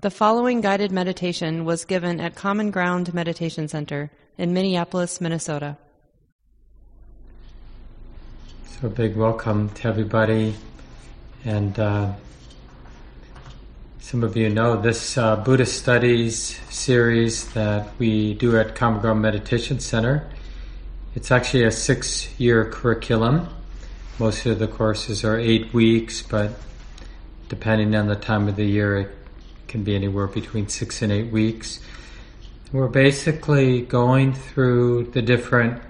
The following guided meditation was given at Common Ground Meditation Center in Minneapolis, Minnesota. So, a big welcome to everybody. And uh, some of you know this uh, Buddhist Studies series that we do at Common Ground Meditation Center. It's actually a six year curriculum. Most of the courses are eight weeks, but depending on the time of the year, it can be anywhere between six and eight weeks. We're basically going through the different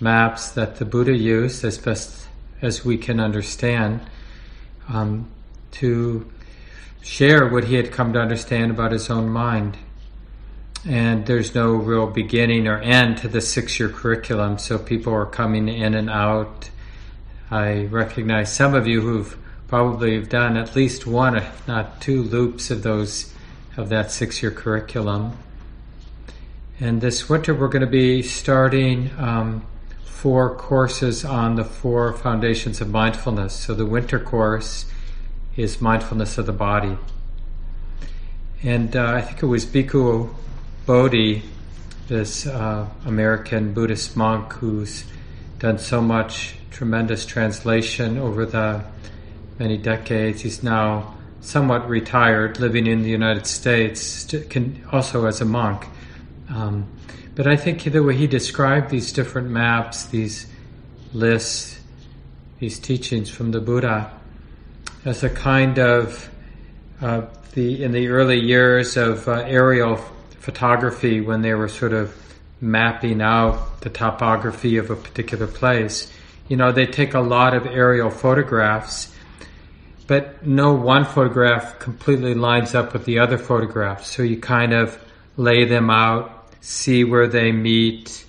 maps that the Buddha used as best as we can understand um, to share what he had come to understand about his own mind. And there's no real beginning or end to the six year curriculum, so people are coming in and out. I recognize some of you who've probably have done at least one, if not two, loops of those of that six-year curriculum. And this winter, we're going to be starting um, four courses on the four foundations of mindfulness. So the winter course is mindfulness of the body, and uh, I think it was Bhikkhu Bodhi, this uh, American Buddhist monk who's done so much tremendous translation over the many decades. He's now somewhat retired, living in the United States, also as a monk. Um, but I think the way he described these different maps, these lists, these teachings from the Buddha, as a kind of uh, the in the early years of uh, aerial photography, when they were sort of mapping out the topography of a particular place. You know, they take a lot of aerial photographs but no one photograph completely lines up with the other photographs. So you kind of lay them out, see where they meet,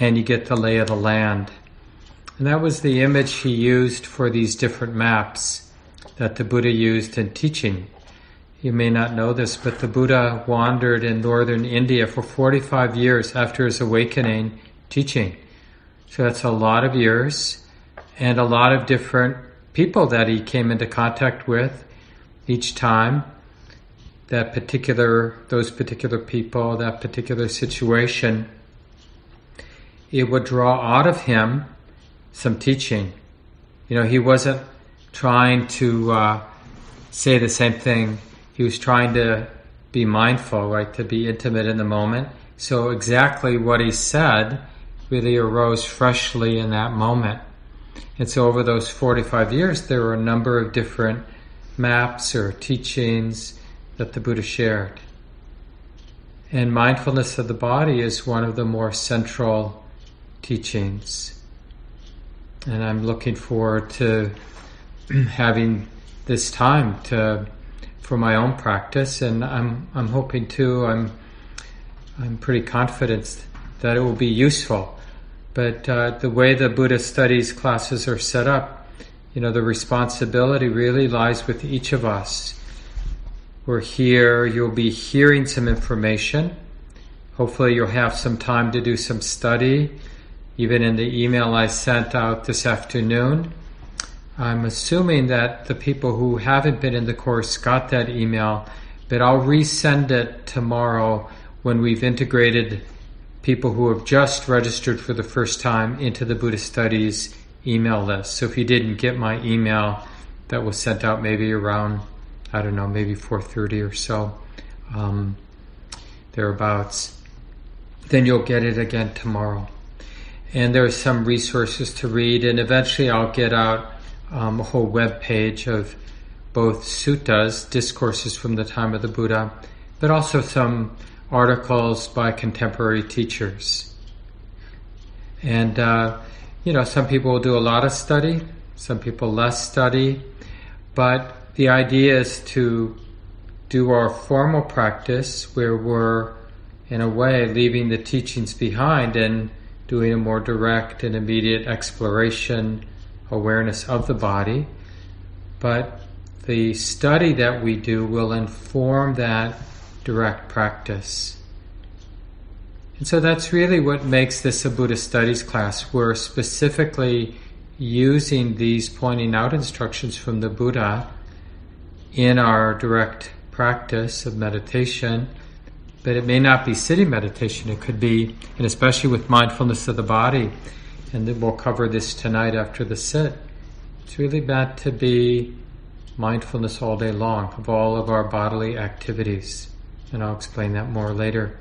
and you get the lay of the land. And that was the image he used for these different maps that the Buddha used in teaching. You may not know this, but the Buddha wandered in northern India for 45 years after his awakening teaching. So that's a lot of years and a lot of different people that he came into contact with each time that particular those particular people that particular situation it would draw out of him some teaching. You know he wasn't trying to uh, say the same thing. He was trying to be mindful right to be intimate in the moment. So exactly what he said really arose freshly in that moment and so over those 45 years, there were a number of different maps or teachings that the Buddha shared. And mindfulness of the body is one of the more central teachings. And I'm looking forward to having this time to for my own practice and I'm I'm hoping too I'm I'm pretty confident that it will be useful but uh, the way the Buddha studies classes are set up, you know, the responsibility really lies with each of us. We're here, you'll be hearing some information. Hopefully, you'll have some time to do some study. Even in the email I sent out this afternoon, I'm assuming that the people who haven't been in the course got that email, but I'll resend it tomorrow when we've integrated people who have just registered for the first time into the Buddhist Studies email list. So if you didn't get my email that was sent out maybe around, I don't know, maybe 4.30 or so, um, thereabouts, then you'll get it again tomorrow. And there's some resources to read, and eventually I'll get out um, a whole web page of both suttas, discourses from the time of the Buddha, but also some articles by contemporary teachers. And, uh, you know, some people will do a lot of study, some people less study, but the idea is to do our formal practice where we're, in a way, leaving the teachings behind and doing a more direct and immediate exploration, awareness of the body. But the study that we do will inform that direct practice. And so that's really what makes this a Buddhist studies class. We're specifically using these pointing out instructions from the Buddha in our direct practice of meditation, but it may not be sitting meditation. It could be, and especially with mindfulness of the body, and we'll cover this tonight after the sit. It's really meant to be mindfulness all day long of all of our bodily activities, and I'll explain that more later.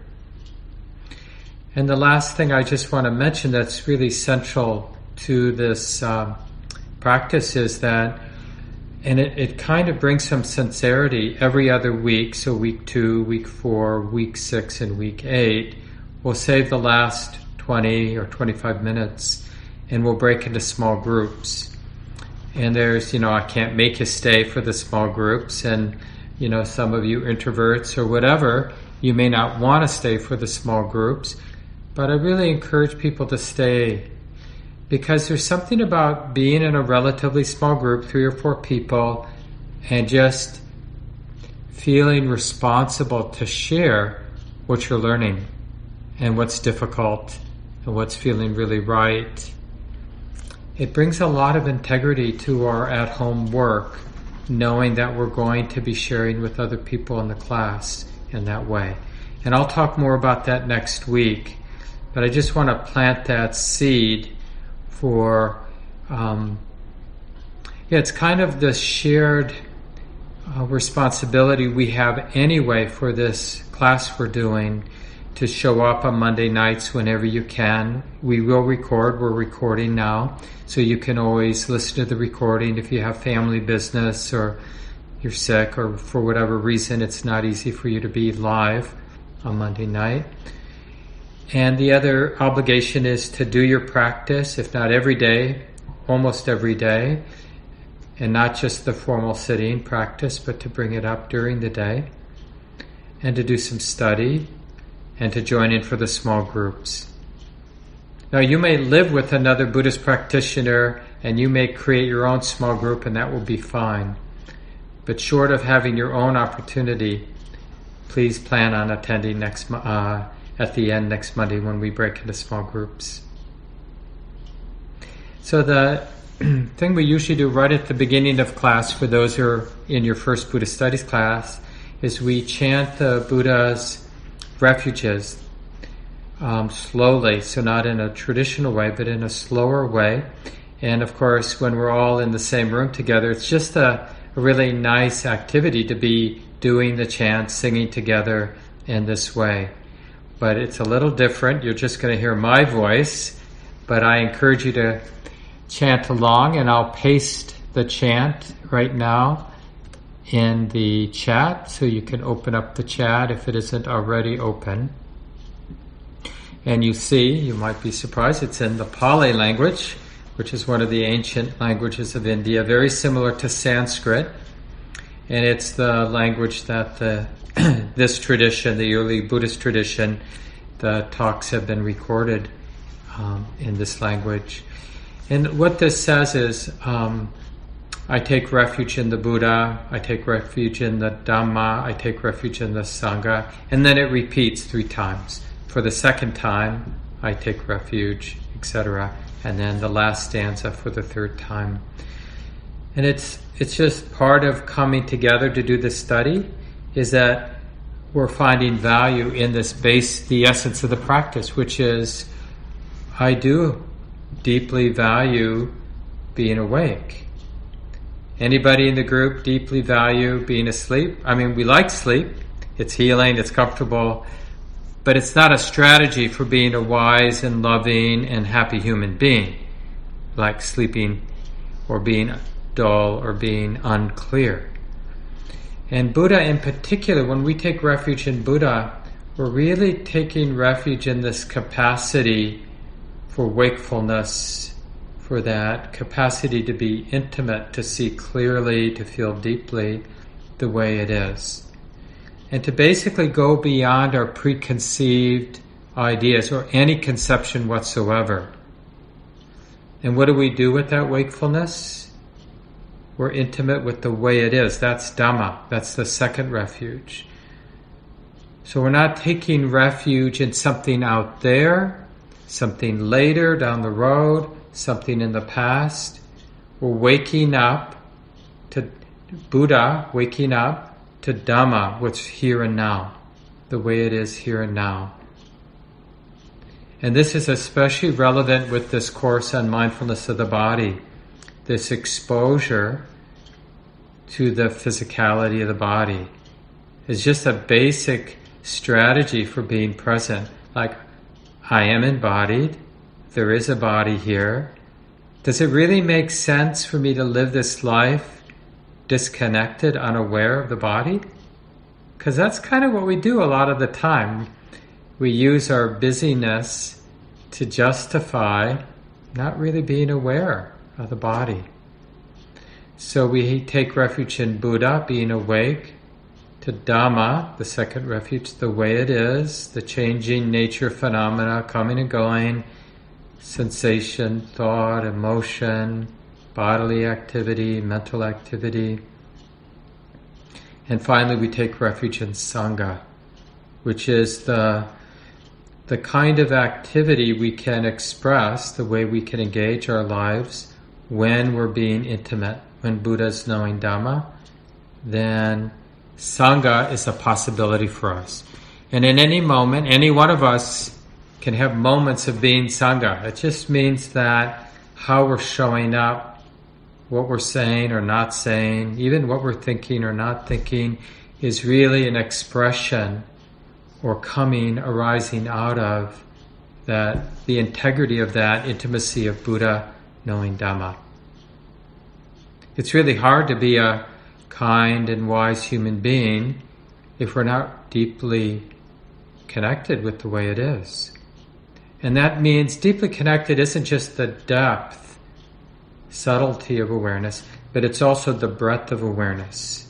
And the last thing I just want to mention that's really central to this uh, practice is that and it, it kind of brings some sincerity every other week. So, week two, week four, week six, and week eight, we'll save the last 20 or 25 minutes and we'll break into small groups. And there's, you know, I can't make you stay for the small groups. And, you know, some of you introverts or whatever, you may not want to stay for the small groups. But I really encourage people to stay because there's something about being in a relatively small group, three or four people, and just feeling responsible to share what you're learning and what's difficult and what's feeling really right. It brings a lot of integrity to our at home work, knowing that we're going to be sharing with other people in the class in that way. And I'll talk more about that next week, but I just want to plant that seed for um, yeah, it's kind of the shared uh, responsibility we have anyway for this class we're doing to show up on Monday nights whenever you can. We will record, we're recording now, so you can always listen to the recording if you have family business or you're sick or for whatever reason it's not easy for you to be live on Monday night. And the other obligation is to do your practice, if not every day, almost every day, and not just the formal sitting practice, but to bring it up during the day, and to do some study, and to join in for the small groups. Now, you may live with another Buddhist practitioner and you may create your own small group, and that will be fine. But short of having your own opportunity, please plan on attending next uh, at the end next Monday when we break into small groups. So the thing we usually do right at the beginning of class for those who are in your first Buddhist studies class is we chant the Buddha's refuges um, slowly, so not in a traditional way, but in a slower way. And of course, when we're all in the same room together, it's just a, a really nice activity to be doing the chant, singing together in this way but it's a little different. You're just going to hear my voice, but I encourage you to chant along, and I'll paste the chant right now in the chat so you can open up the chat if it isn't already open. And you see, you might be surprised, it's in the Pali language, which is one of the ancient languages of India, very similar to Sanskrit. And it's the language that the this tradition, the early Buddhist tradition, the talks have been recorded um, in this language. And what this says is um, I take refuge in the Buddha, I take refuge in the Dhamma, I take refuge in the Sangha, and then it repeats three times. For the second time, I take refuge, etc. And then the last stanza for the third time. And it's it's just part of coming together to do this study is that we're finding value in this base, the essence of the practice, which is I do deeply value being awake. Anybody in the group deeply value being asleep? I mean, we like sleep. It's healing, it's comfortable, but it's not a strategy for being a wise and loving and happy human being, like sleeping or being dull or being unclear. And Buddha, in particular, when we take refuge in Buddha, we're really taking refuge in this capacity for wakefulness, for that capacity to be intimate, to see clearly, to feel deeply the way it is. And to basically go beyond our preconceived ideas or any conception whatsoever. And what do we do with that wakefulness? We're intimate with the way it is. That's Dhamma. That's the second refuge. So we're not taking refuge in something out there, something later down the road, something in the past. We're waking up to Buddha, waking up to Dhamma, what's here and now, the way it is here and now. And this is especially relevant with this course on mindfulness of the body, this exposure to the physicality of the body is just a basic strategy for being present. Like, I am embodied, there is a body here. Does it really make sense for me to live this life disconnected, unaware of the body? Because that's kind of what we do a lot of the time. We use our busyness to justify not really being aware of the body. So we take refuge in Buddha, being awake, to Dhamma, the second refuge, the way it is, the changing nature phenomena coming and going, sensation, thought, emotion, bodily activity, mental activity. And finally, we take refuge in Sangha, which is the, the kind of activity we can express, the way we can engage our lives when we're being intimate, when Buddha's knowing Dhamma, then Sangha is a possibility for us. And in any moment, any one of us can have moments of being Sangha. It just means that how we're showing up, what we're saying or not saying, even what we're thinking or not thinking, is really an expression or coming, arising out of that, the integrity of that intimacy of Buddha knowing Dhamma. It's really hard to be a kind and wise human being if we're not deeply connected with the way it is. And that means deeply connected isn't just the depth, subtlety of awareness, but it's also the breadth of awareness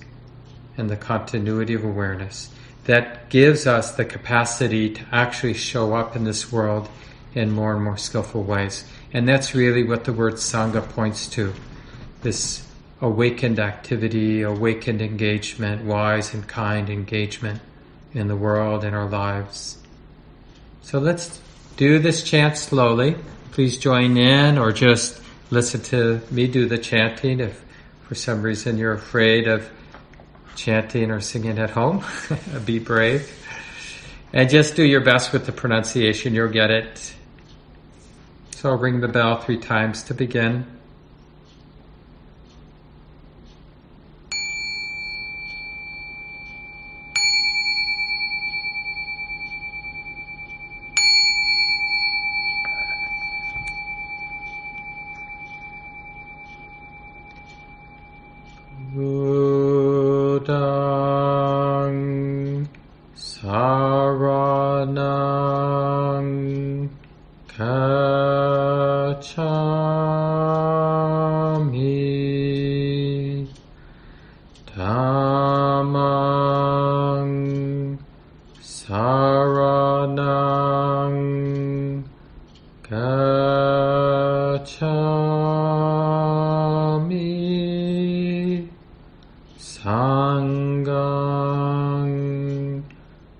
and the continuity of awareness that gives us the capacity to actually show up in this world in more and more skillful ways. And that's really what the word Sangha points to this awakened activity, awakened engagement, wise and kind engagement in the world, in our lives. So let's do this chant slowly. Please join in or just listen to me do the chanting if for some reason you're afraid of chanting or singing at home. Be brave. And just do your best with the pronunciation, you'll get it. So I'll ring the bell three times to begin.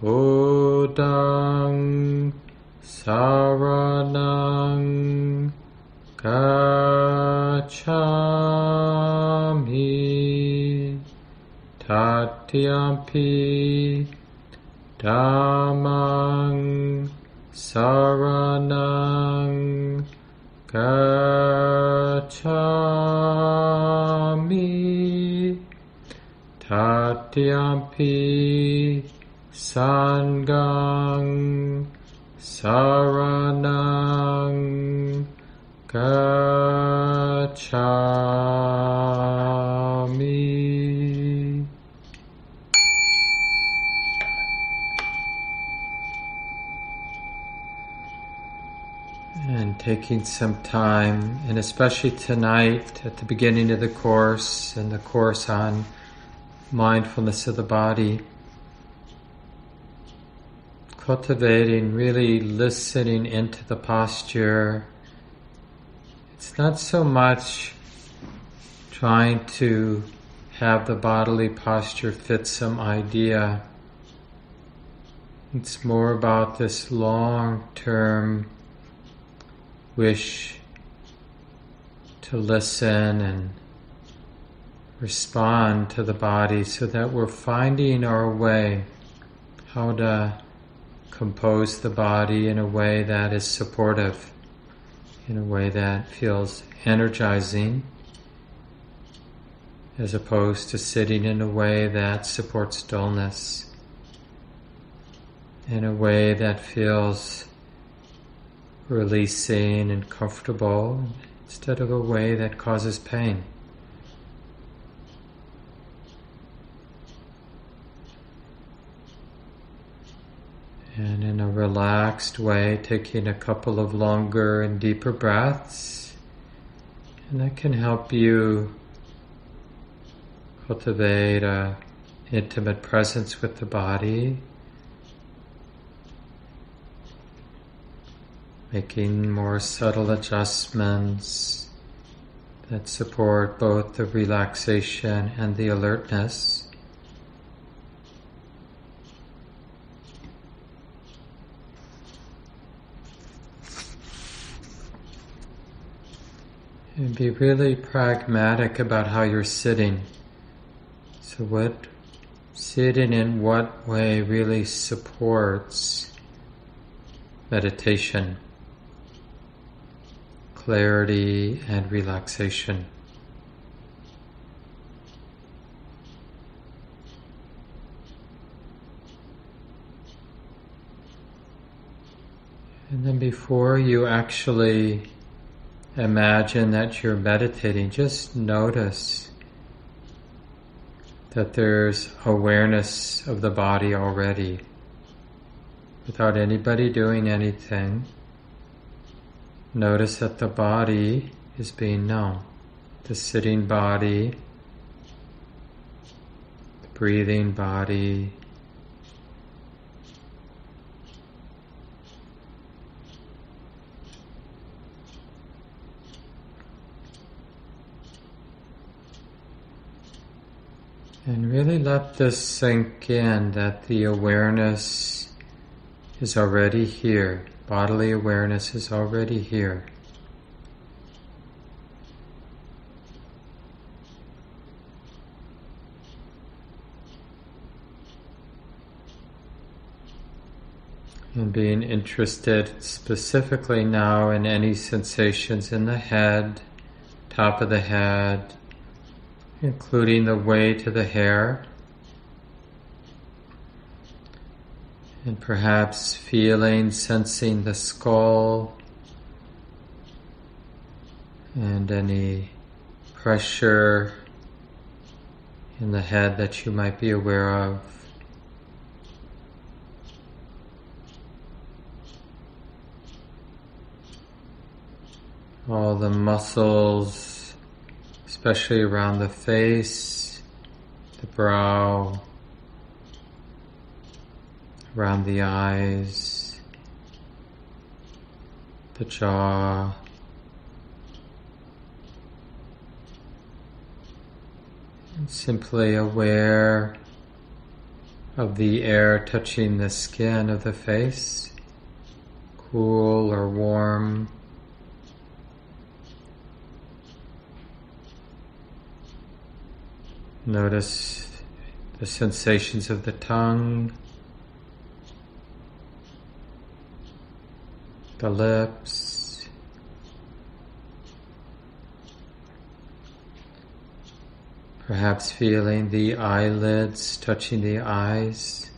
Buddhang Saranang Gacchami Tatiyampi Dhammang Saranang Gacchami Tatiyampi Sanghang Saranang Gacchami. And taking some time, and especially tonight at the beginning of the course and the course on mindfulness of the body, cultivating, really listening into the posture. It's not so much trying to have the bodily posture fit some idea. It's more about this long term wish to listen and respond to the body so that we're finding our way how to compose the body in a way that is supportive, in a way that feels energizing, as opposed to sitting in a way that supports dullness, in a way that feels releasing and comfortable, instead of a way that causes pain. And in a relaxed way, taking a couple of longer and deeper breaths. And that can help you cultivate a intimate presence with the body. Making more subtle adjustments that support both the relaxation and the alertness. And be really pragmatic about how you're sitting. So, what sitting in what way really supports meditation, clarity, and relaxation? And then before you actually imagine that you're meditating, just notice that there's awareness of the body already without anybody doing anything. Notice that the body is being known. The sitting body, the breathing body, And really let this sink in that the awareness is already here. Bodily awareness is already here. And being interested specifically now in any sensations in the head, top of the head, including the way to the hair, and perhaps feeling, sensing the skull, and any pressure in the head that you might be aware of. All the muscles especially around the face, the brow, around the eyes, the jaw. And simply aware of the air touching the skin of the face, cool or warm. Notice the sensations of the tongue, the lips, Perhaps feeling the eyelids touching the eyes.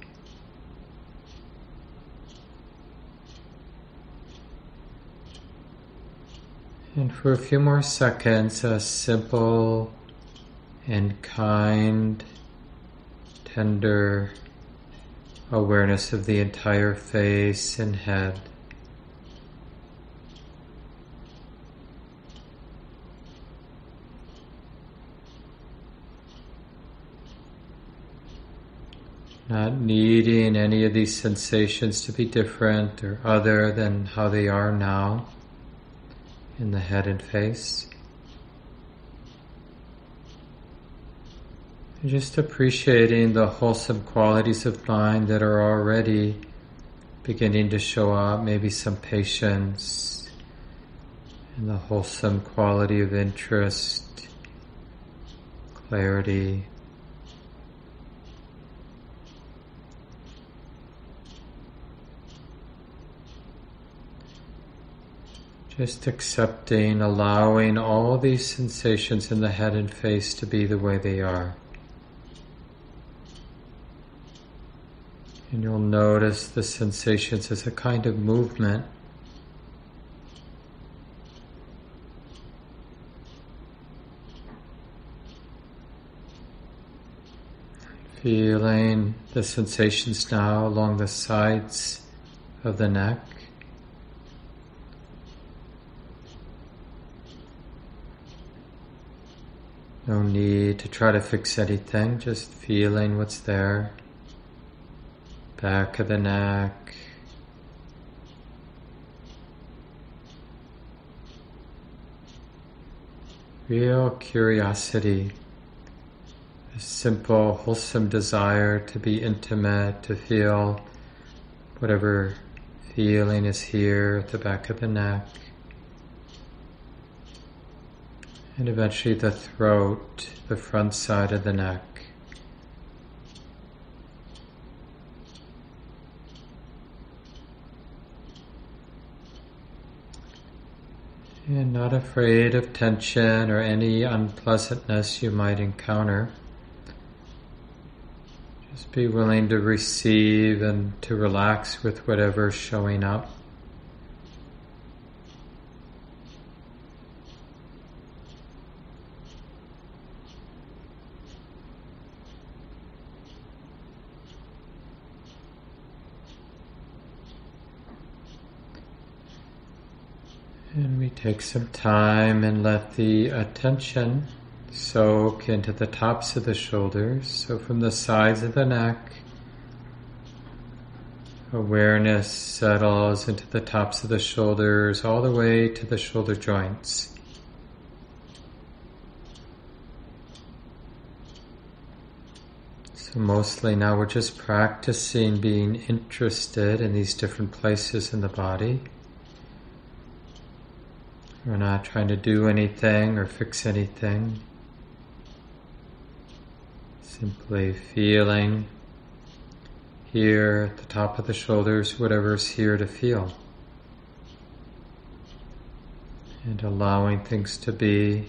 And for a few more seconds, a simple and kind, tender awareness of the entire face and head. Not needing any of these sensations to be different or other than how they are now in the head and face. Just appreciating the wholesome qualities of mind that are already beginning to show up, maybe some patience and the wholesome quality of interest, clarity. Just accepting, allowing all these sensations in the head and face to be the way they are. And you'll notice the sensations as a kind of movement. Feeling the sensations now along the sides of the neck. No need to try to fix anything, just feeling what's there. Back of the neck. Real curiosity, a simple, wholesome desire to be intimate, to feel whatever feeling is here at the back of the neck. and eventually the throat, the front side of the neck. And not afraid of tension or any unpleasantness you might encounter. Just be willing to receive and to relax with whatever's showing up. And we take some time and let the attention soak into the tops of the shoulders. So from the sides of the neck, awareness settles into the tops of the shoulders all the way to the shoulder joints. So mostly now we're just practicing being interested in these different places in the body. We're not trying to do anything or fix anything. Simply feeling here at the top of the shoulders, whatever's here to feel. And allowing things to be.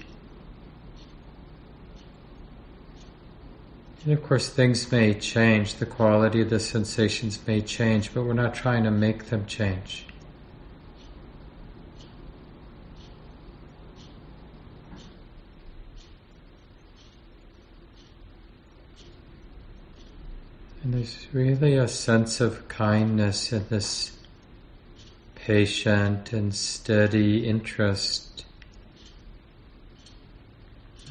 And of course, things may change, the quality of the sensations may change, but we're not trying to make them change. And there's really a sense of kindness in this patient and steady interest.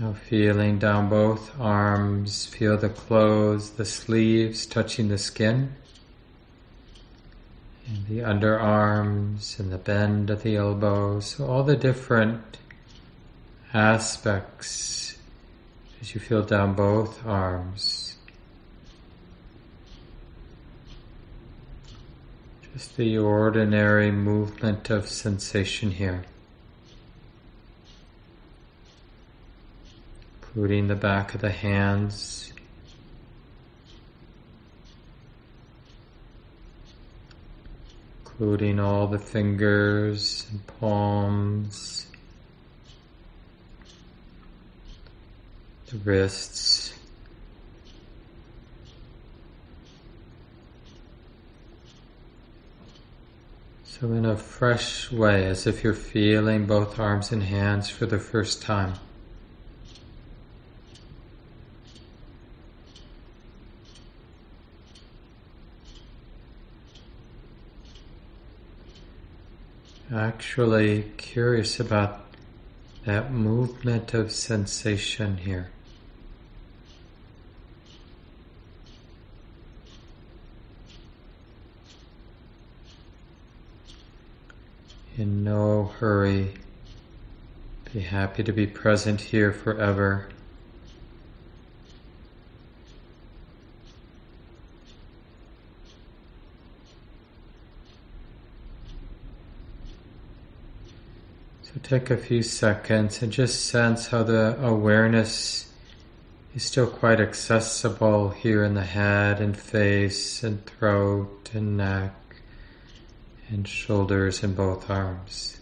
Now feeling down both arms, feel the clothes, the sleeves touching the skin, and the underarms and the bend of the elbows, so all the different aspects as you feel down both arms. Just the ordinary movement of sensation here. Including the back of the hands. Including all the fingers and palms. The wrists. So, in a fresh way, as if you're feeling both arms and hands for the first time. Actually, curious about that movement of sensation here. In no hurry, be happy to be present here forever. So take a few seconds and just sense how the awareness is still quite accessible here in the head and face and throat and neck and shoulders and both arms.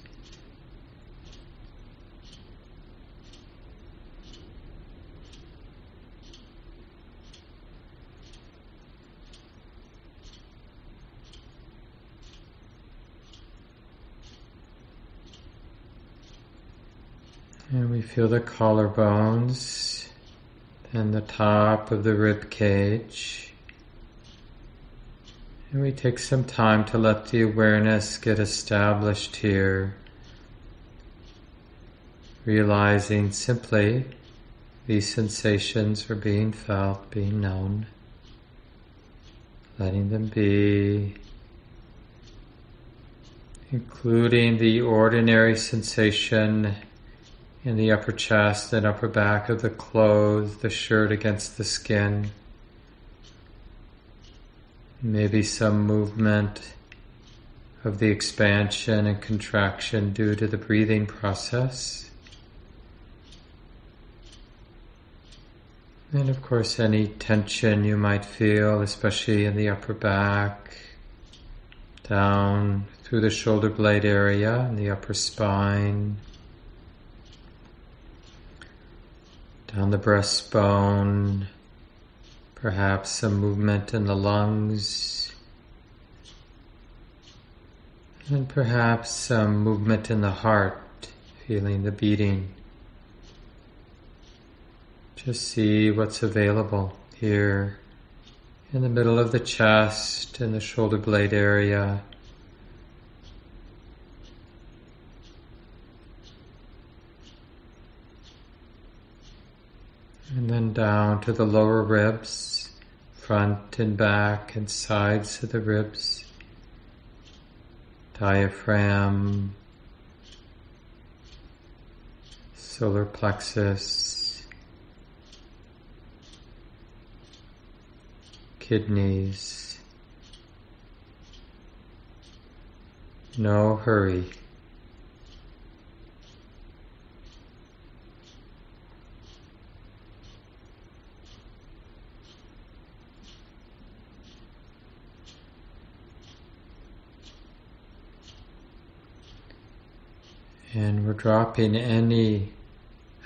And we feel the collarbones and the top of the rib cage. And we take some time to let the awareness get established here, realizing simply these sensations are being felt, being known, letting them be, including the ordinary sensation in the upper chest and upper back of the clothes, the shirt against the skin. Maybe some movement of the expansion and contraction due to the breathing process. And of course, any tension you might feel, especially in the upper back, down through the shoulder blade area and the upper spine, down the breastbone, Perhaps some movement in the lungs. And perhaps some movement in the heart, feeling the beating. Just see what's available here in the middle of the chest, in the shoulder blade area. And then down to the lower ribs front and back and sides of the ribs, diaphragm, solar plexus, kidneys. No hurry. And we're dropping any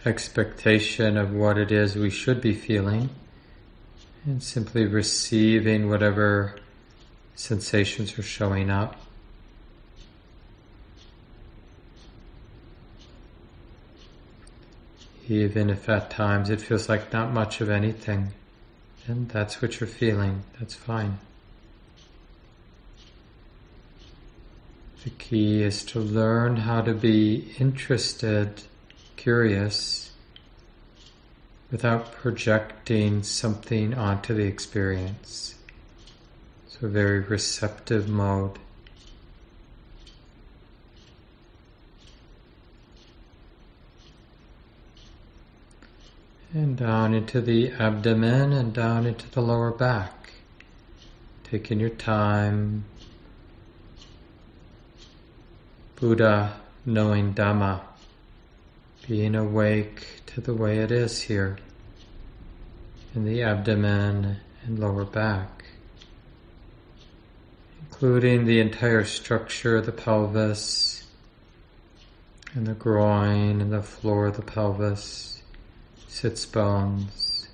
expectation of what it is we should be feeling and simply receiving whatever sensations are showing up. Even if at times it feels like not much of anything, and that's what you're feeling, that's fine. The key is to learn how to be interested, curious, without projecting something onto the experience. So, a very receptive mode. And down into the abdomen and down into the lower back. Taking your time, Buddha knowing Dhamma, being awake to the way it is here in the abdomen and lower back, including the entire structure of the pelvis and the groin and the floor of the pelvis, sits bones.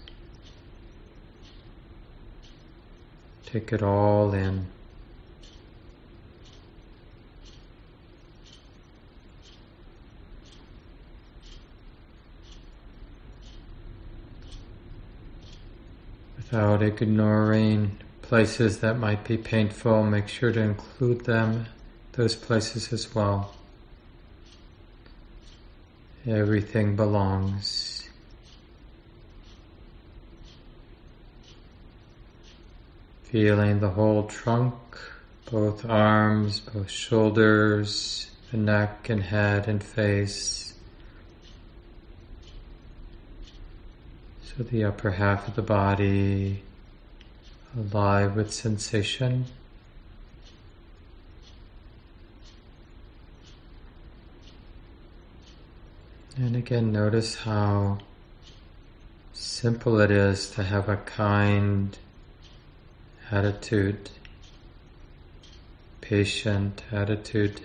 Take it all in. Without ignoring places that might be painful, make sure to include them, those places as well. Everything belongs. Feeling the whole trunk, both arms, both shoulders, the neck and head and face. So the upper half of the body alive with sensation. And again, notice how simple it is to have a kind attitude, patient attitude.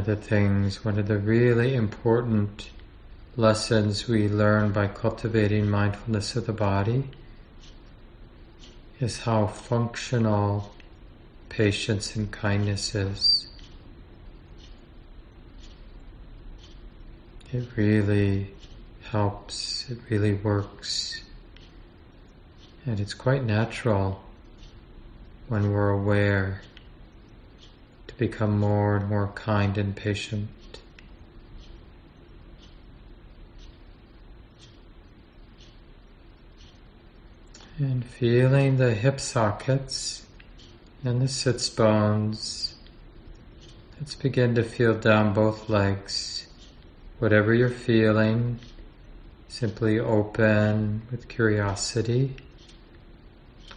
Of the things, one of the really important lessons we learn by cultivating mindfulness of the body is how functional patience and kindness is. It really helps, it really works. And it's quite natural when we're aware become more and more kind and patient. And feeling the hip sockets and the sits bones. Let's begin to feel down both legs. Whatever you're feeling, simply open with curiosity,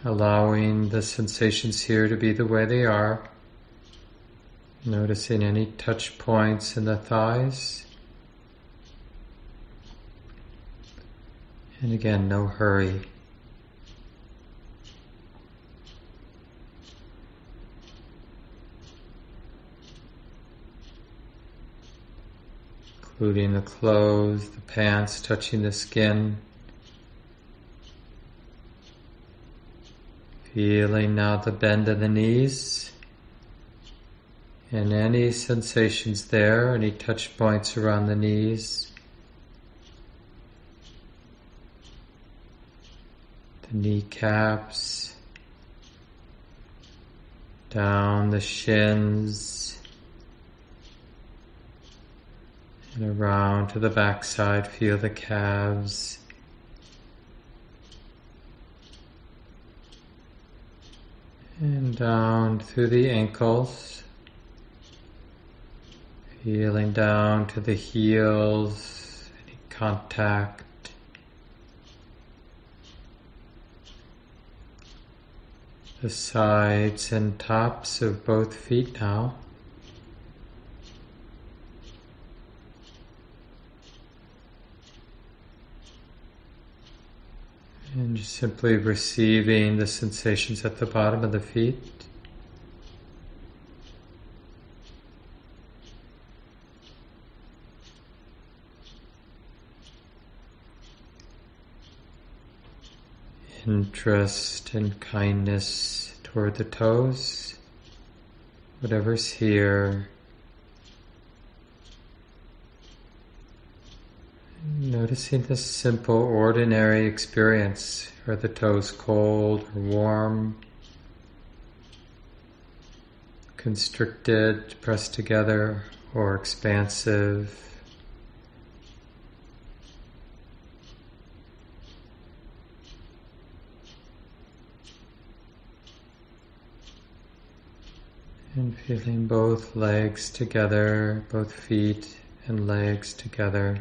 allowing the sensations here to be the way they are. Noticing any touch points in the thighs. And again, no hurry. Including the clothes, the pants touching the skin. Feeling now the bend of the knees. And any sensations there, any touch points around the knees, the kneecaps, down the shins, and around to the backside, feel the calves. And down through the ankles. Feeling down to the heels, any contact. The sides and tops of both feet now. And just simply receiving the sensations at the bottom of the feet. Interest and kindness toward the toes, whatever's here. Noticing this simple, ordinary experience. Are the toes cold or warm? Constricted, pressed together, or expansive? And feeling both legs together, both feet and legs together.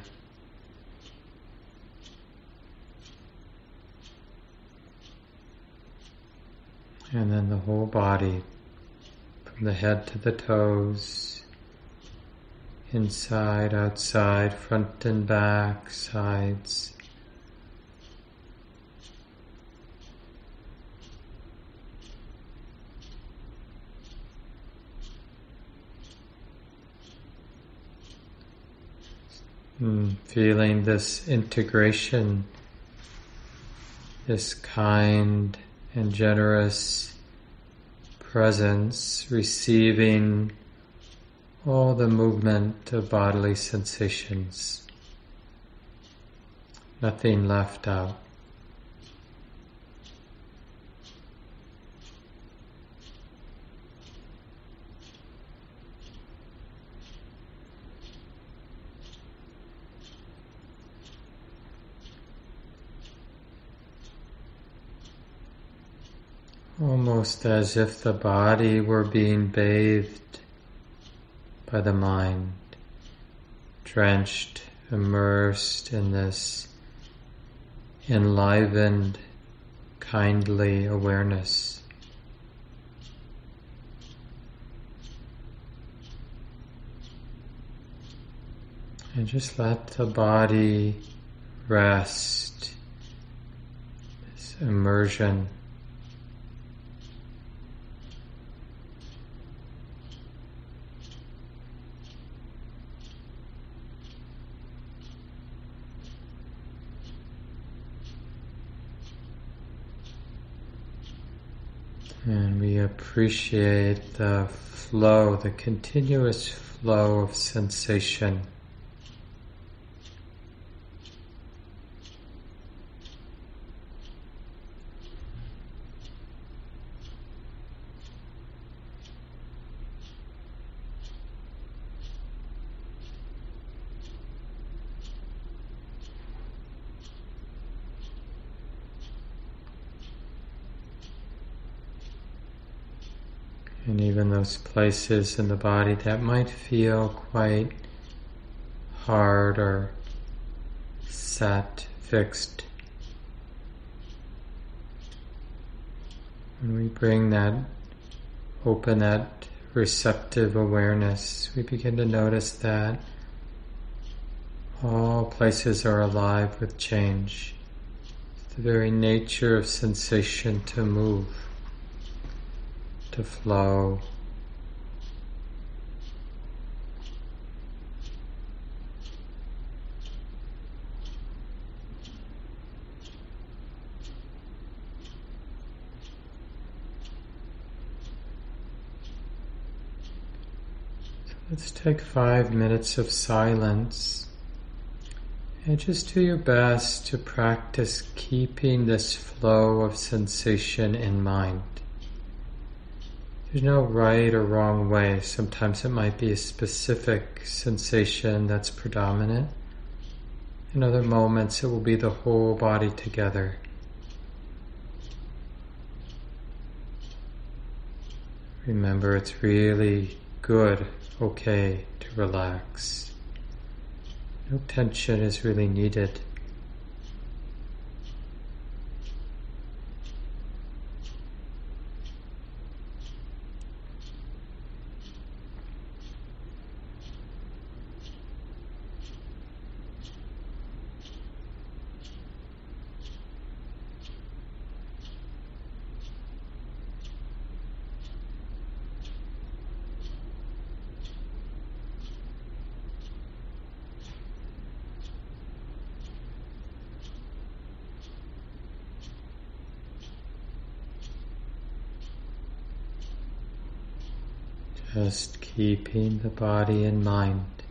And then the whole body, from the head to the toes, inside, outside, front and back, sides. Mm, feeling this integration, this kind and generous presence, receiving all the movement of bodily sensations, nothing left out. Almost as if the body were being bathed by the mind, drenched, immersed in this enlivened, kindly awareness. And just let the body rest, this immersion. And we appreciate the flow, the continuous flow of sensation. And even those places in the body that might feel quite hard or set, fixed. When we bring that, open that receptive awareness, we begin to notice that all places are alive with change. It's the very nature of sensation to move to flow. Let's take five minutes of silence. And just do your best to practice keeping this flow of sensation in mind. There's no right or wrong way. Sometimes it might be a specific sensation that's predominant. In other moments, it will be the whole body together. Remember, it's really good, okay to relax. No tension is really needed. Just keeping the body in mind.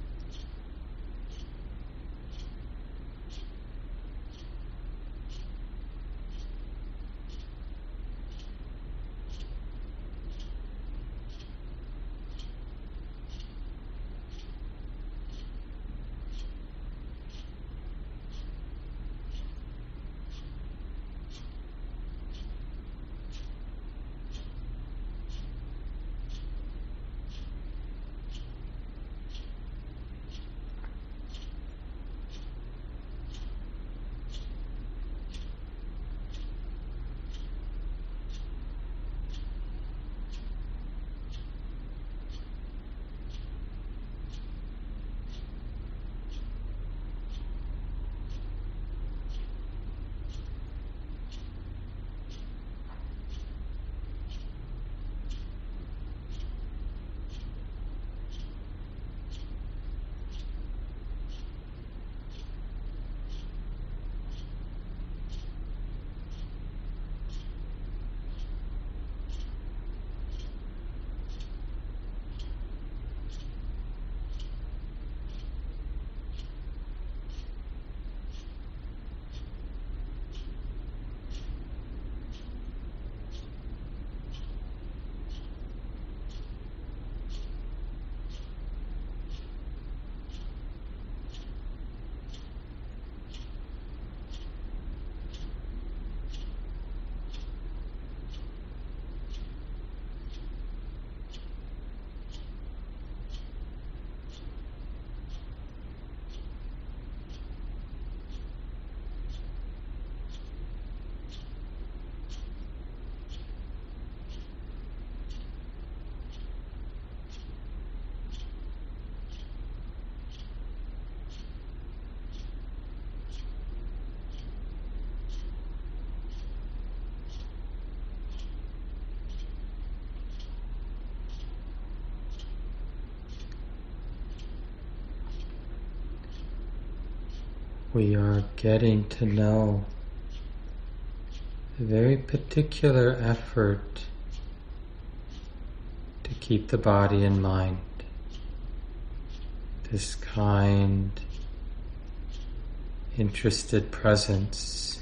We are getting to know a very particular effort to keep the body in mind. This kind, interested presence